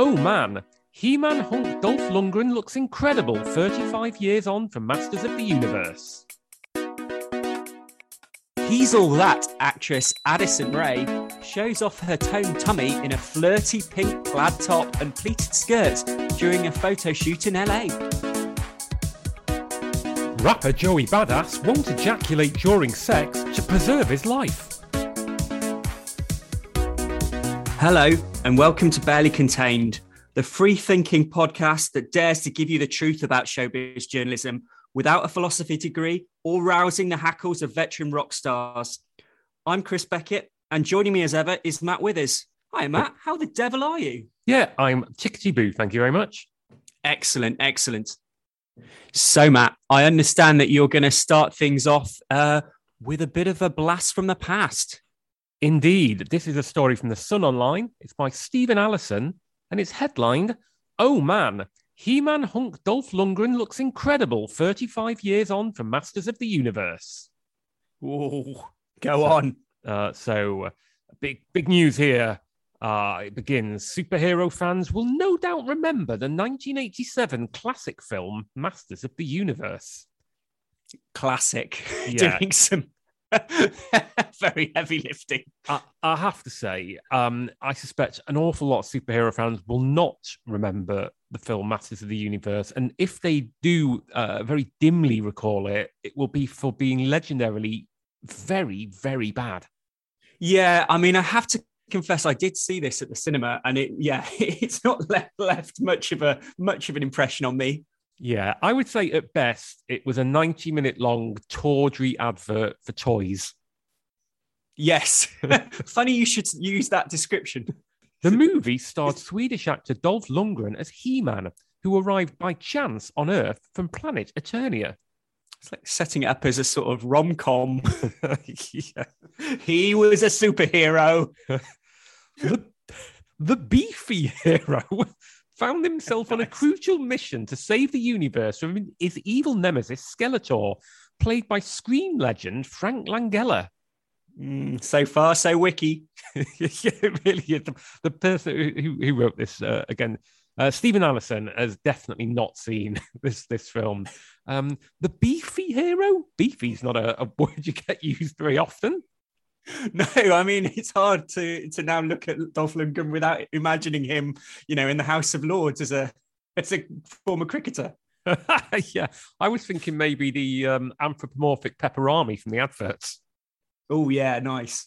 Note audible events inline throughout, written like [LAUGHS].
Oh man, He Man hunk Dolph Lundgren looks incredible 35 years on from Masters of the Universe. He's All That actress Addison Rae shows off her toned tummy in a flirty pink plaid top and pleated skirts during a photo shoot in LA. Rapper Joey Badass won't ejaculate during sex to preserve his life. Hello, and welcome to Barely Contained, the free thinking podcast that dares to give you the truth about showbiz journalism without a philosophy degree or rousing the hackles of veteran rock stars. I'm Chris Beckett, and joining me as ever is Matt Withers. Hi, Matt. How the devil are you? Yeah, I'm Chickadee Boo. Thank you very much. Excellent, excellent. So, Matt, I understand that you're going to start things off uh, with a bit of a blast from the past. Indeed, this is a story from the Sun Online. It's by Stephen Allison, and it's headlined Oh man, He Man hunk Dolph Lundgren looks incredible 35 years on from Masters of the Universe. Whoa, go on. Uh, so, uh, big, big news here. Uh, it begins. Superhero fans will no doubt remember the 1987 classic film Masters of the Universe. Classic. [LAUGHS] Yeah. Doing some [LAUGHS] very heavy lifting. I, I have to say, um, I suspect an awful lot of superhero fans will not remember the film Masters of the Universe. And if they do uh, very dimly recall it, it will be for being legendarily very, very bad. Yeah, I mean, I have to confess, I did see this at the cinema, and it, yeah, [LAUGHS] it's not left left much of a much of an impression on me. Yeah, I would say at best it was a 90 minute long tawdry advert for toys. Yes, [LAUGHS] funny you should use that description. The movie starred Swedish actor Dolph Lundgren as He Man, who arrived by chance on Earth from planet Eternia. It's like setting it up as a sort of rom com. [LAUGHS] [LAUGHS] yeah. He was a superhero. the, the beefy hero found himself on a crucial mission to save the universe from his evil nemesis Skeletor, played by screen legend Frank Langella. Mm, so far, so wiki. [LAUGHS] yeah, it really is. The, the person who, who wrote this uh, again, uh, Stephen Allison, has definitely not seen [LAUGHS] this this film. Um, the beefy hero, beefy's not a, a [LAUGHS] word you get used very often. [LAUGHS] No, I mean it's hard to to now look at Dolph Lundgren without imagining him, you know, in the House of Lords as a as a former cricketer. [LAUGHS] yeah, I was thinking maybe the um, anthropomorphic Pepperami from the adverts. Oh yeah, nice.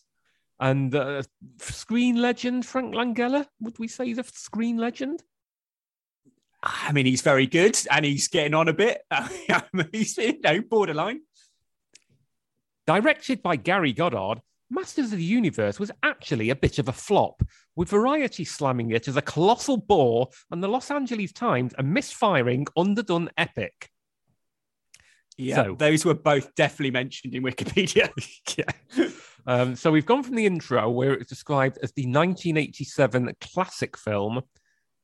And uh, screen legend Frank Langella, would we say he's a screen legend? I mean, he's very good, and he's getting on a bit. [LAUGHS] he's you know borderline. Directed by Gary Goddard, Masters of the Universe was actually a bit of a flop, with Variety slamming it as a colossal bore and the Los Angeles Times a misfiring, underdone epic. Yeah, So- those were both definitely mentioned in Wikipedia. [LAUGHS] yeah. Um, so we've gone from the intro where it's described as the 1987 classic film,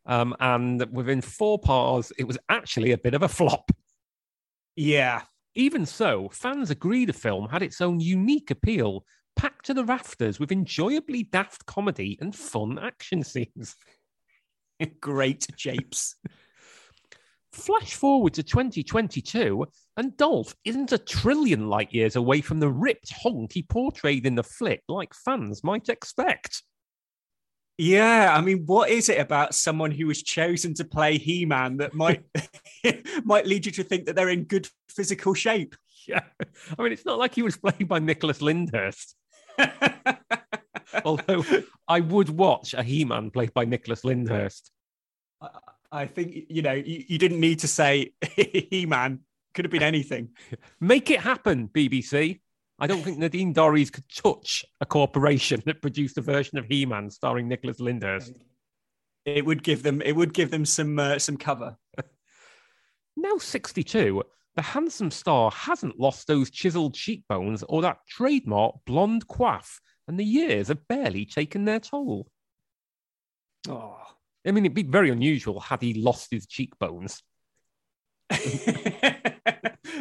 um, and within four parts, it was actually a bit of a flop. yeah, Even so, fans agree the film had its own unique appeal, packed to the rafters with enjoyably daft comedy and fun action scenes. [LAUGHS] great japes. Flash forward to 2022, and Dolph isn't a trillion light years away from the ripped honk he portrayed in the flick, like fans might expect. Yeah, I mean, what is it about someone who was chosen to play He-Man that might [LAUGHS] might lead you to think that they're in good physical shape? [LAUGHS] Yeah. I mean, it's not like he was played by Nicholas Lyndhurst. Although I would watch a He Man played by Nicholas Lyndhurst. I think you know you, you didn't need to say [LAUGHS] He-Man. Could have been anything. Make it happen, BBC. I don't think Nadine Dorries could touch a corporation that produced a version of He Man starring Nicholas Lyndhurst. It would give them. It would give them some uh, some cover. Now 62, the handsome star hasn't lost those chiseled cheekbones or that trademark blonde coif, and the years have barely taken their toll. Oh. I mean, it'd be very unusual had he lost his cheekbones. [LAUGHS]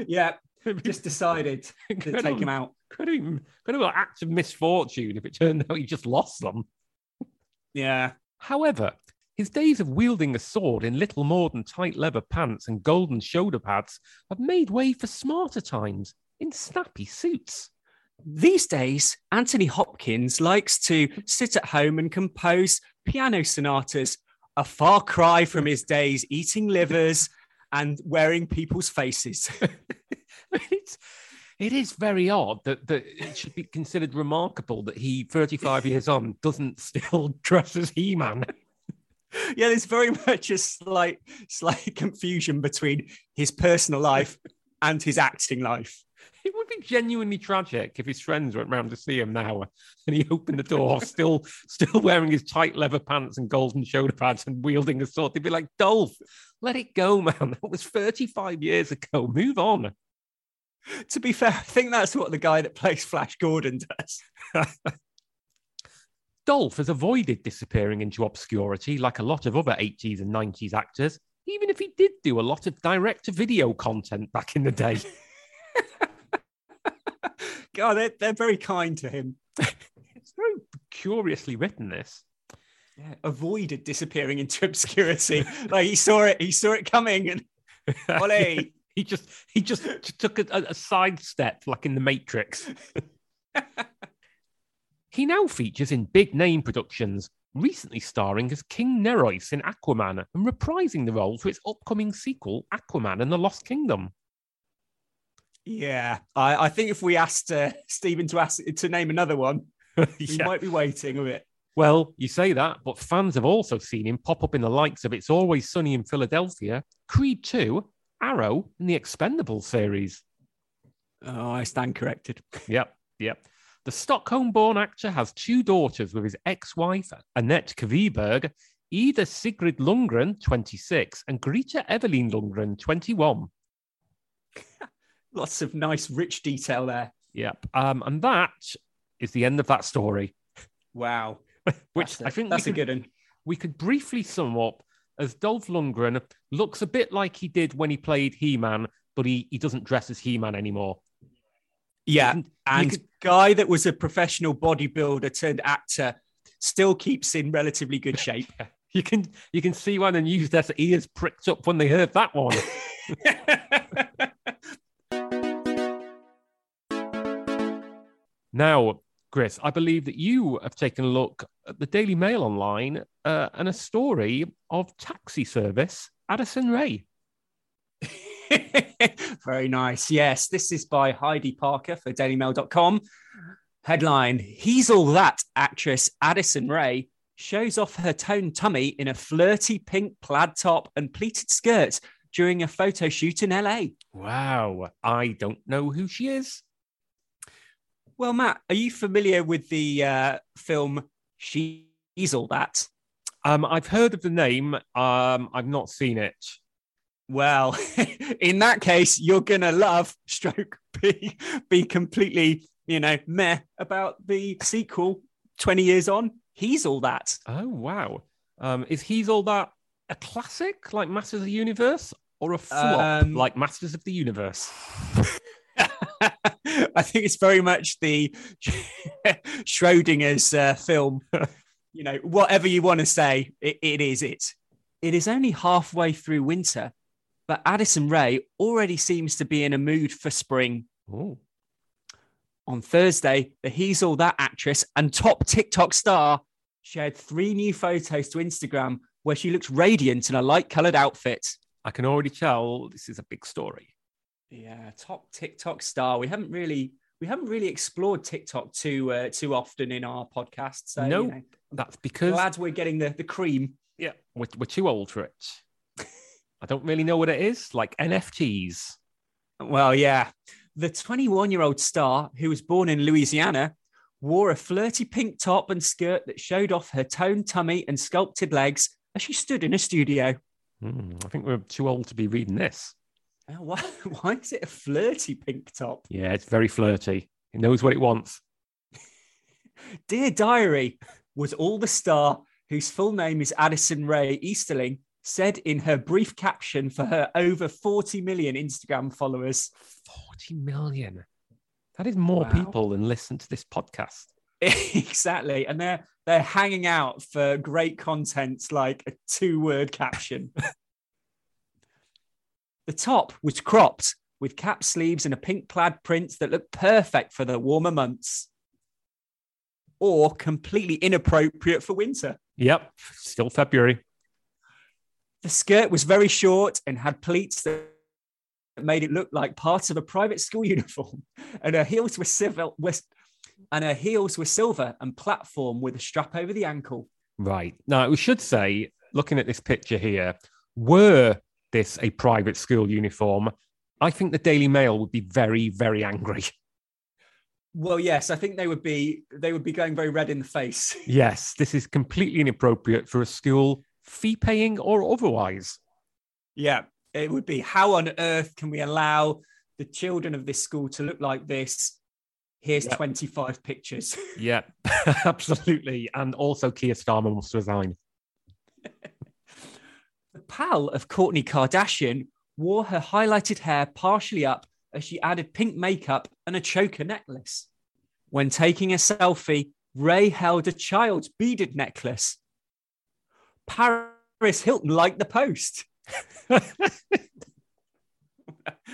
yeah, just decided to take him out. Could have, could have an act of misfortune if it turned out he just lost them. Yeah. However, His days of wielding a sword in little more than tight leather pants and golden shoulder pads have made way for smarter times in snappy suits. These days, Anthony Hopkins likes to sit at home and compose piano sonatas, a far cry from his days eating livers and wearing people's faces. [LAUGHS] it's, it is very odd that, that it should be considered remarkable that he, 35 years on, doesn't still [LAUGHS] dress as He Man. [LAUGHS] yeah, there's very much a slight, slight [LAUGHS] confusion between his personal life and his acting life. It would be genuinely tragic if his friends went round to see him now and he opened the door, [LAUGHS] still still wearing his tight leather pants and golden shoulder pads and wielding a sword. They'd be like, Dolph, let it go, man. That was 35 years ago. Move on. To be fair, I think that's what the guy that plays Flash Gordon does. Dolph has avoided disappearing into obscurity like a lot of other 80s and 90s actors, even if he did do a lot of direct to video content back in the day. [LAUGHS] God, they're, they're very kind to him. it's very curiously written, this. Yeah, avoided disappearing into obscurity. [LAUGHS] like he saw it, he saw it coming, and [LAUGHS] Ollie. he just he just took a, a side step, like in the Matrix. He now features in big name productions, recently starring as King Nereus in Aquaman and reprising the role for its upcoming sequel, Aquaman and the Lost Kingdom. Yeah, I, I think if we asked uh, Stephen to ask to name another one, [LAUGHS] yeah. he might be waiting a bit. Well, you say that, but fans have also seen him pop up in the likes of It's Always Sunny in Philadelphia, Creed 2, Arrow, and the Expendables series. Oh, I stand corrected. Yep, yep. The Stockholm born actor has two daughters with his ex wife, Anette Qviberg, Ida Sigrid Lundgren, 26, and Greta Evelyn Lundgren, 21. [LAUGHS] Lots of nice, rich detail there. Yep. Um, and that is the end of that story. Wow. [LAUGHS] Which I think that's could, a good one. We could briefly sum up as Dolph Lundgren looks a bit like he did when he played He Man, but he, he doesn't dress as He Man anymore. Yeah. And could... guy that was a professional bodybuilder turned actor still keeps in relatively good shape. [LAUGHS] you can you can see why the news their ears pricked up when they heard that one. [LAUGHS] Now, Chris, I believe that you have taken a look at the Daily Mail online uh, and a story of taxi service Addison Rae. [LAUGHS] [LAUGHS] Very nice. Yes, this is by Heidi Parker for dailymail.com. Headline He's All That actress Addison Rae shows off her toned tummy in a flirty pink plaid top and pleated skirt during a photo shoot in LA. Wow. I don't know who she is. Well, Matt, are you familiar with the uh, film She's All That? Um, I've heard of the name. Um, I've not seen it. Well, [LAUGHS] in that case, you're gonna love stroke be [LAUGHS] be completely, you know, meh about the sequel. Twenty years on, he's all that. Oh wow! Um, is he's all that a classic like Masters of the Universe or a flop um, like Masters of the Universe? [LAUGHS] I think it's very much the Schrodinger's uh, film. you know, whatever you want to say, it, it is it. It is only halfway through winter, but Addison Rae already seems to be in a mood for spring. Ooh. On Thursday, the He's All That actress and top TikTok star shared three new photos to Instagram where she looks radiant in a light colored outfit. I can already tell this is a big story. Yeah, top TikTok star. We haven't really we haven't really explored TikTok too uh, too often in our podcast. So no, you know, that's because glad we're getting the the cream. Yeah, we're, we're too old for it. I don't really know what it is, like NFTs. Well, yeah. The 21 year old star, who was born in Louisiana, wore a flirty pink top and skirt that showed off her toned tummy and sculpted legs as she stood in a studio. Mm, I think we're too old to be reading this. Why, [LAUGHS] why is it a flirty pink top? Yeah, it's very flirty. It knows what it wants. [LAUGHS] Dear Diary was all the star, whose full name is Addison Rae Easterling, said in her brief caption for her over 40 million Instagram followers. 40 million. That is more wow. people than listen to this podcast. [LAUGHS] exactly. And they're they're hanging out for great content like a two-word caption. the top was cropped with cap sleeves and a pink plaid print that looked perfect for the warmer months. Or completely inappropriate for winter. Yep, still February. The skirt was very short and had pleats that made it look like part of a private school [LAUGHS] uniform, and her heels were civil, and her heels were silver and platform with a strap over the ankle. Right. Now, we should say, looking at this picture here, were this a private school uniform, I think the Daily Mail would be very, very angry. Well, yes, I think they would be they would be going very red in the face. Yes, this is completely inappropriate for a school, fee paying or otherwise. Yeah, it would be how on earth can we allow the children of this school to look like this here's yep. 25 pictures. [LAUGHS] yeah, [LAUGHS] absolutely. And also Keir Starmer must resign. the pal of Kourtney Kardashian wore her highlighted hair partially up as she added pink makeup and a choker necklace. When taking a selfie, Rae held a child's beaded necklace. Paris Hilton liked the post.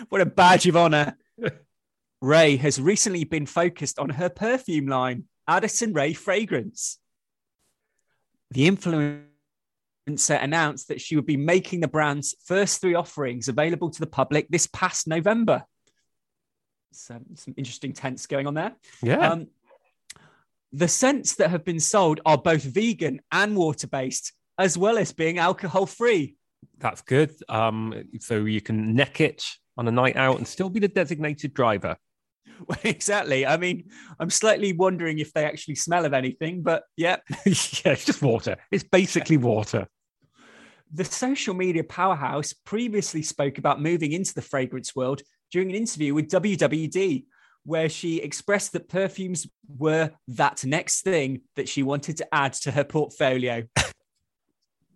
what a badge of honor. Rae has recently been focused on her perfume line, Addison Rae Fragrance. The influencer announced that she would be making the brand's first three offerings available to the public this past November. So, some interesting tents going on there. Yeah. Um, the scents that have been sold are both vegan and water based, as well as being alcohol free. That's good. Um, so you can neck it on a night out and still be the designated driver. [LAUGHS] Well, exactly. I mean, I'm slightly wondering if they actually smell of anything, but yeah. [LAUGHS] yeah, it's just water. It's basically water. The social media powerhouse previously spoke about moving into the fragrance world during an interview with WWD, where she expressed that perfumes were that next thing that she wanted to add to her portfolio. [LAUGHS]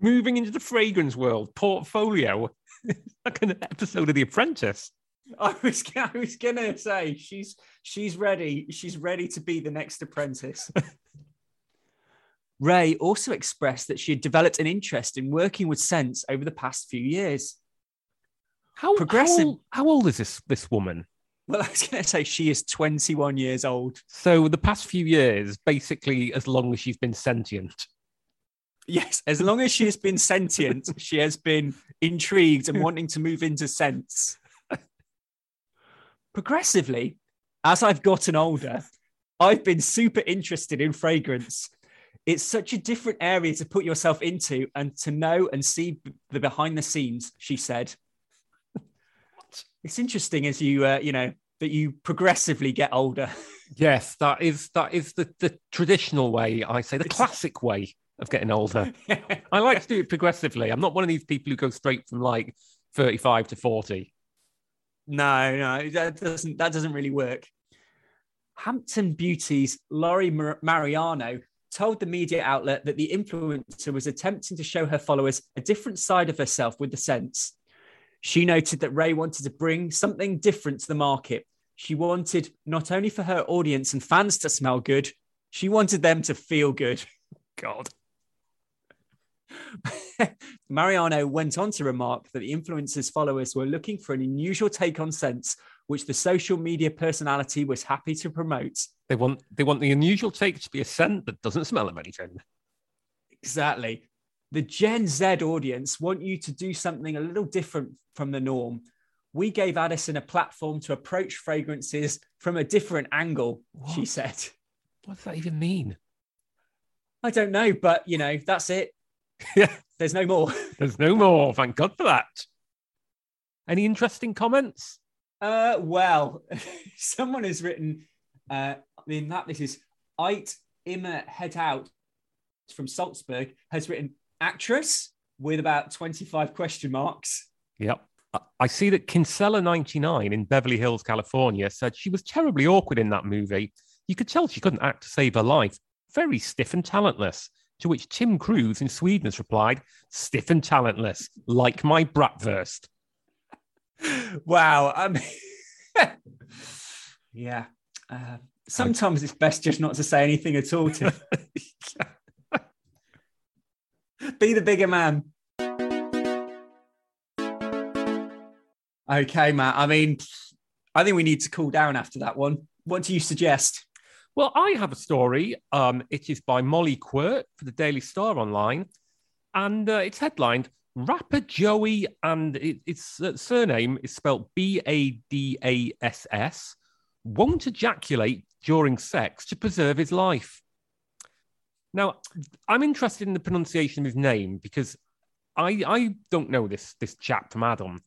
moving into the fragrance world, portfolio, [LAUGHS] like an episode of The Apprentice. I was I was gonna say she's she's ready. She's ready to be the next apprentice. [LAUGHS] Rae also expressed that she had developed an interest in working with scents over the past few years. How progressive? How old, how old is this this woman? Well, I was going to say she is 21 years old. So the past few years, basically, as long as she's been sentient. Yes, as long as she has been sentient, she has been intrigued and wanting to move into sense. progressively, as I've gotten older, I've been super interested in fragrance. It's such a different area to put yourself into and to know and see the behind the scenes, she said. it's interesting as you, uh, you know, that you progressively get older. Yes, that is that is the, the traditional way, I say, the classic way of getting older. [LAUGHS] I like to do it progressively. I'm not one of these people who go straight from like 35 to 40. No, no, that doesn't that doesn't really work. Hampton Beauty's Lori Mar- Mariano told the media outlet that the influencer was attempting to show her followers a different side of herself with the scents. She noted that Rae wanted to bring something different to the market. She wanted not only for her audience and fans to smell good, she wanted them to feel good. [LAUGHS] God. [LAUGHS] Mariano went on to remark that the influencer's followers were looking for an unusual take on scents, which the social media personality was happy to promote. They want they want the unusual take to be a scent that doesn't smell of anything. Exactly. The Gen Z audience want you to do something a little different from the norm. We gave Addison a platform to approach fragrances from a different angle, what? she said. What does that even mean? I don't know, but you know, that's it. [LAUGHS] Yeah. There's no more. [LAUGHS] There's no more. Thank God for that. Any interesting comments? Uh, well, [LAUGHS] someone has written uh, I mean, that this is Ait Immer Head Out from Salzburg has written actress with about 25 question marks. Yep. I see that Kinsella99 in Beverly Hills, California said she was terribly awkward in that movie. You could tell she couldn't act to save her life. Very stiff and talentless. To which Tim Cruise in Sweden has replied, stiff and talentless, like my bratwurst. [LAUGHS] wow. I mean, [LAUGHS] yeah. Uh, Sometimes it's best just not to say anything at all. To [LAUGHS] be the bigger man. Okay, Matt. I mean, I think we need to cool down after that one. What do you suggest? Well, I have a story. Um, it is by Molly Quirk for the Daily Star Online, and uh, it's headlined "Rapper Joey," and it, its uh, surname is spelled B A D A S S. Won't ejaculate during sex to preserve his life. Now, I'm interested in the pronunciation of his name because I I don't know this this chap from Adam,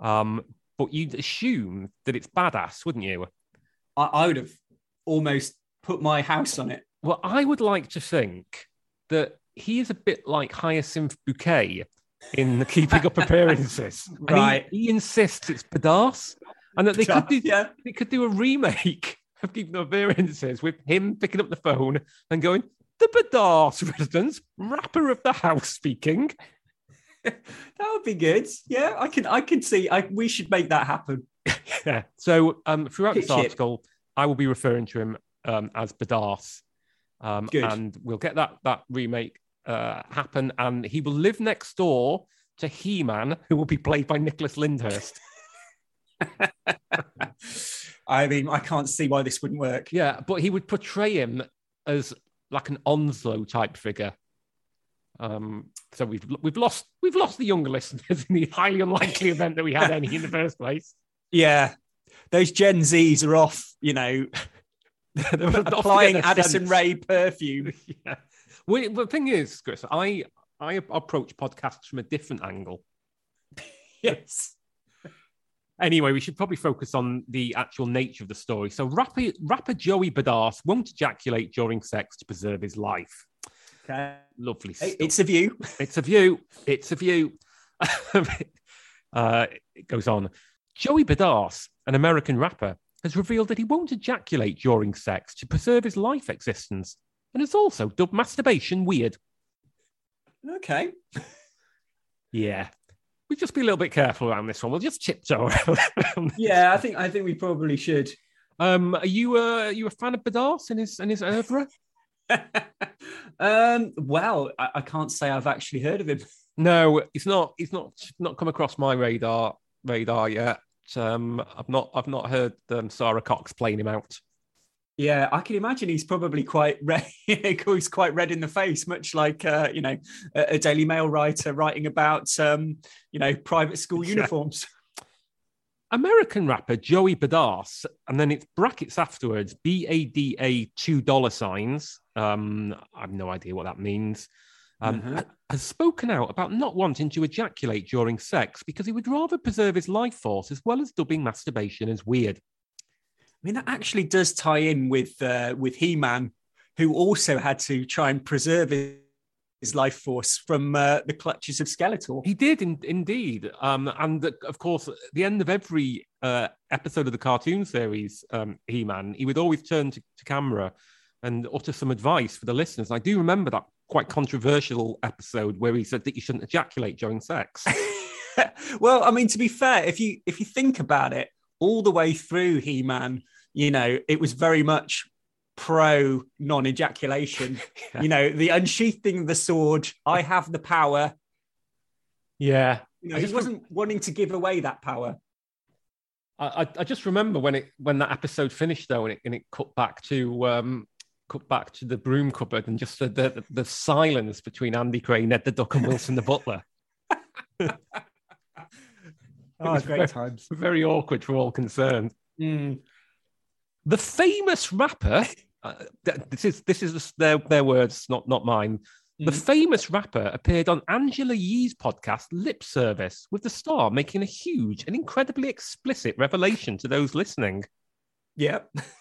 um, but you'd assume that it's badass, wouldn't you? I, I would have almost put my house on it. Well, I would like to think that he is a bit like Hyacinth Bouquet in the Keeping Up [LAUGHS] Appearances. And he- Right. He, insists it's badass, and that they could [LAUGHS] do yeah. they could do a remake [LAUGHS] of Keeping Up Appearances with him picking up the phone and going, "The badass residence, rapper of the house speaking." That would be good. Yeah, I can. I can see. I we should make that happen. Yeah. So um, throughout this Pitch it. article, I will be referring to him um, as Badass, um, and we'll get that that remake uh, happen. And he will live next door to He Man, who will be played by Nicholas Lyndhurst. [LAUGHS] I mean, I can't see why this wouldn't work. yeah, but he would portray him as like an Onslow type figure. Um, so we've we've lost we've lost the younger listeners in the highly unlikely [LAUGHS] event that we had any in the first place. Yeah, those Gen Zs are off. You know, [LAUGHS] applying Addison. Rae perfume. [LAUGHS] yeah. Well, the thing is, Chris, I I approach podcasts from a different angle. [LAUGHS] Yes. Anyway, we should probably focus on the actual nature of the story. So, rapper, rapper Joey Badass won't ejaculate during sex to preserve his life. Okay. Lovely stuff. It's a view. It's a view. It's a view. uh, it goes on. Joey Badass, an American rapper, has revealed that he won't ejaculate during sex to preserve his life existence, and has also dubbed masturbation weird. Okay. Yeah. We just be a little bit careful around this one. We'll just tiptoe around. [LAUGHS] Yeah, I think I think we probably should. Um, are you uh, are you a fan of Badass and his and his oeuvre? [LAUGHS] um, well, I, I can't say I've actually heard of him. No, it's not. It's not not come across my radar radar yet. Um, I've not I've not heard um, Sara Cox playing him out. Yeah, I can imagine he's probably quite [LAUGHS] red. he's quite red in the face, much like uh, you know a, a Daily Mail writer writing about um, you know private school Yeah. uniforms. American rapper Joey Badass, and then it's brackets afterwards B A D A two dollar signs. Um, I have no idea what that means. Um, Mhm. Has spoken out about not wanting to ejaculate during sex because he would rather preserve his life force as well as dubbing masturbation as weird. I mean, that actually does tie in with uh, with He Man, who also had to try and preserve his, his life force from uh, the clutches of Skeletor. He did in, indeed, um, and uh, of course, at the end of every uh, episode of the cartoon series, um, He Man, he would always turn to, to camera and utter some advice for the listeners. I do remember that quite controversial episode where he said that you shouldn't ejaculate during sex. [LAUGHS] [LAUGHS] well, I mean, to be fair, if you if you think about it, all the way through He Man, you know, it was very much pro non-ejaculation. [LAUGHS] Yeah. You know, the unsheathing the sword. I have the power. yeah, You know, he just wasn't wanting to give away that power. I, I- I just remember when it when that episode finished though, and it and it cut back to um, cut back to the broom cupboard and just the the, the silence between Andy Crane, Ned the Duck, and Wilson the Butler. [LAUGHS] Oh, was great very- times. Very awkward for all concerned. Mm. The famous rapper. Uh, this is this is their their words, not not mine. The Mhm. famous rapper appeared on Angela Yee's podcast Lip Service, with the star making a huge and incredibly explicit revelation to those listening. Yeah. [LAUGHS]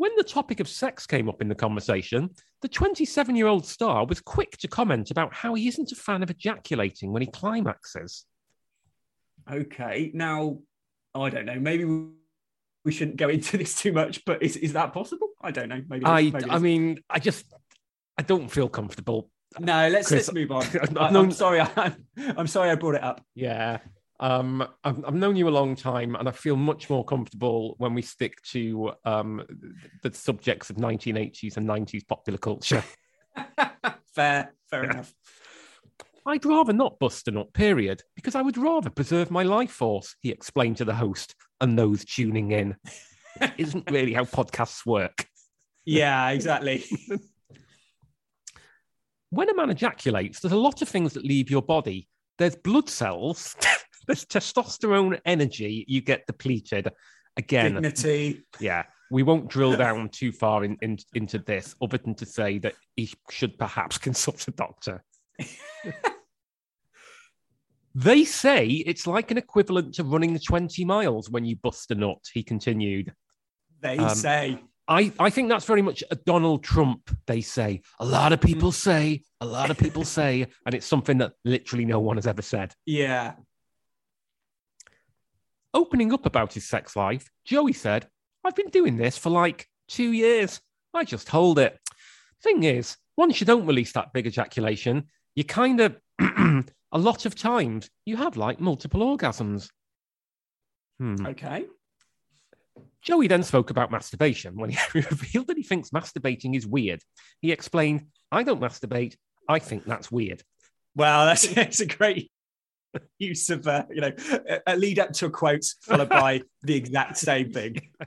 When the topic of sex came up in the conversation, the 27 year old star was quick to comment about how he isn't a fan of ejaculating when he climaxes. Okay. Now, I don't know. Maybe we- shouldn't go into this too much, but is, is that possible? I don't know. Maybe. I, maybe I mean, I just, I don't feel comfortable. no. Let's Chris, let's move on. [LAUGHS] I, am sorry. [LAUGHS] I, I'm sorry. I brought it up. Yeah. Um, I've, I've, known you a long time, and I feel much more comfortable when we stick to um, the subjects of 1980s and 90s popular culture. [LAUGHS] fair, fair enough. I'd rather not bust a nut, period, because I would rather preserve my life force, he explained to the host and those tuning in. isn't really how podcasts work. Yeah, exactly. [LAUGHS] when a man ejaculates, there's a lot of things that leave your body. There's blood cells, [LAUGHS] there's testosterone energy, you get depleted. Again, dignity. Yeah, we won't drill [LAUGHS] down too far in, in, into this, other than to say that he should perhaps [LAUGHS] consult a doctor. [LAUGHS] they say it's like an equivalent to running 20 miles when you bust a nut, he continued. They um, say. I, I think that's very much a Donald Trump, they say. A lot of people mm. say, a lot of people say, and it's something that literally no one has ever said. Yeah. Opening up about his sex life, Joey said, I've been doing this for like two years. I just hold it. Thing is, once you don't release that big ejaculation, you kind of, [CLEARS THROAT] a lot of times, you have like multiple orgasms. Hmm. Okay. Joey then spoke about masturbation when he [LAUGHS] revealed that he thinks masturbating is weird. He explained, I don't masturbate. I think that's weird. Well, that's, [LAUGHS] that's a great [LAUGHS] use of, uh, you know, a lead up to a quote followed by [LAUGHS] the exact same thing. [LAUGHS]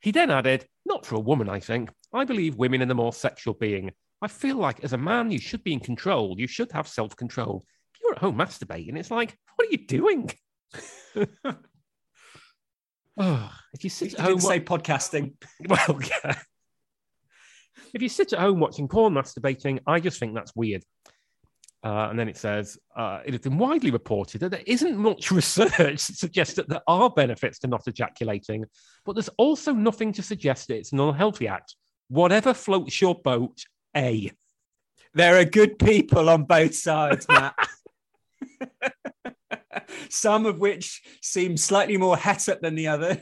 He then added, Not for a woman, I think. I believe women are the more sexual being. I feel like as a man, you should be in control. You should have self control. If you're at home masturbating, it's like, What are you doing? Oh, if you sit at home, say podcasting. Well, yeah. If you sit at home watching porn masturbating, I just think that's weird. Uh, and then it says uh, it has been widely reported that there isn't much [LAUGHS] research to suggest that there are benefits to not ejaculating, but there's also nothing to suggest that it's an unhealthy act. Whatever floats your boat, A. There are good people on both sides, Matt. [LAUGHS] some of which seem slightly more het up than the other.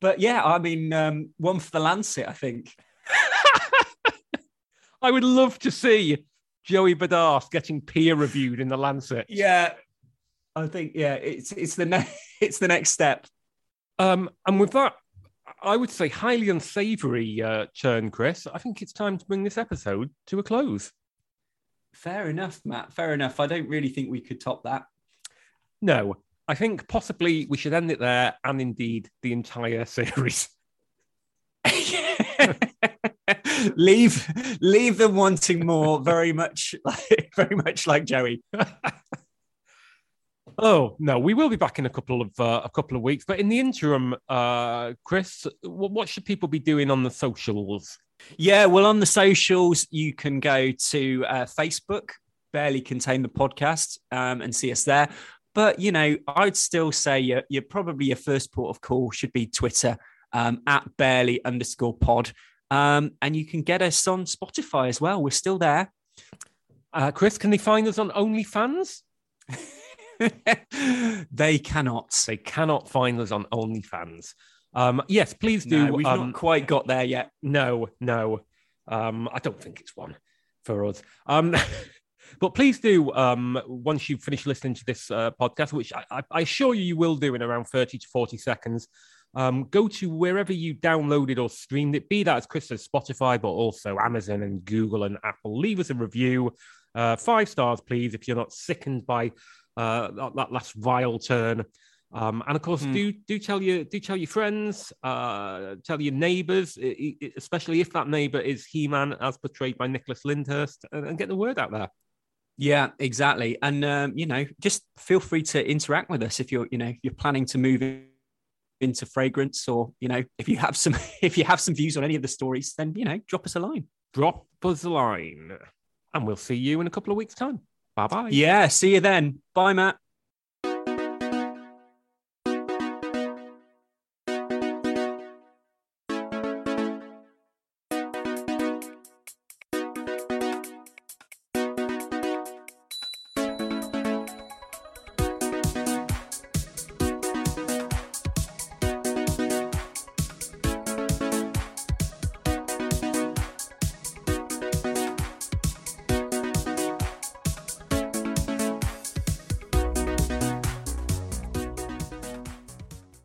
But yeah, I mean, um, one for the Lancet, I think. [LAUGHS] I would love to see Joey Badass getting peer reviewed in the Lancet. Yeah, I think yeah, it's it's the ne- [LAUGHS] it's the next step. Um, and with that, I would say highly unsavoury uh, churn, Chris. I think it's time to bring this episode to a close. Fair enough, Matt. Fair enough. I don't really think we could top that. No, I think possibly we should end it there and indeed the entire [LAUGHS] series. [LAUGHS] [LAUGHS] leave leave them wanting more very much like [LAUGHS] very much like Joey. [LAUGHS] oh no, we will be back in a couple of uh, a couple of weeks, but in the interim, uh, Chris, what, what should people be doing on the socials? Yeah, well, on the socials, you can go to uh, Facebook, barely contain the podcast, um, and see us there. But you know, I'd still say you're, you're probably your first port of call should be Twitter um, at barely underscore pod, um, and you can get us on Spotify as well. We're still there. Uh, Chris, can they find us on OnlyFans? [LAUGHS] they cannot. They cannot find us on OnlyFans. Um, yes, please do. No, we've um, not quite got there yet. No, no. Um, I don't think it's one for us. Um, [LAUGHS] But please do, um, once you've finished listening to this uh, podcast, which I, I, assure you you will do in around 30 to 40 seconds, um, go to wherever you downloaded or streamed it, be that, as Chris says, Spotify, but also Amazon and Google and Apple. Leave us a review. Uh, five stars, please, if you're not sickened by uh, that, that, last vile turn. Um, and of course, mm. do do tell your do tell your friends, uh, tell your neighbours, especially if that neighbour is He-Man as portrayed by Nicholas Lyndhurst, and, and get the word out there. Yeah, exactly. And um, you know, just feel free to interact with us if you're, you know, you're planning to move into fragrance, or you know, if you have some, [LAUGHS] if you have some views on any of the stories, then you know, drop us a line. Drop us a line, and we'll see you in a couple of weeks' time. Bye bye. Yeah, see you then. Bye, Matt.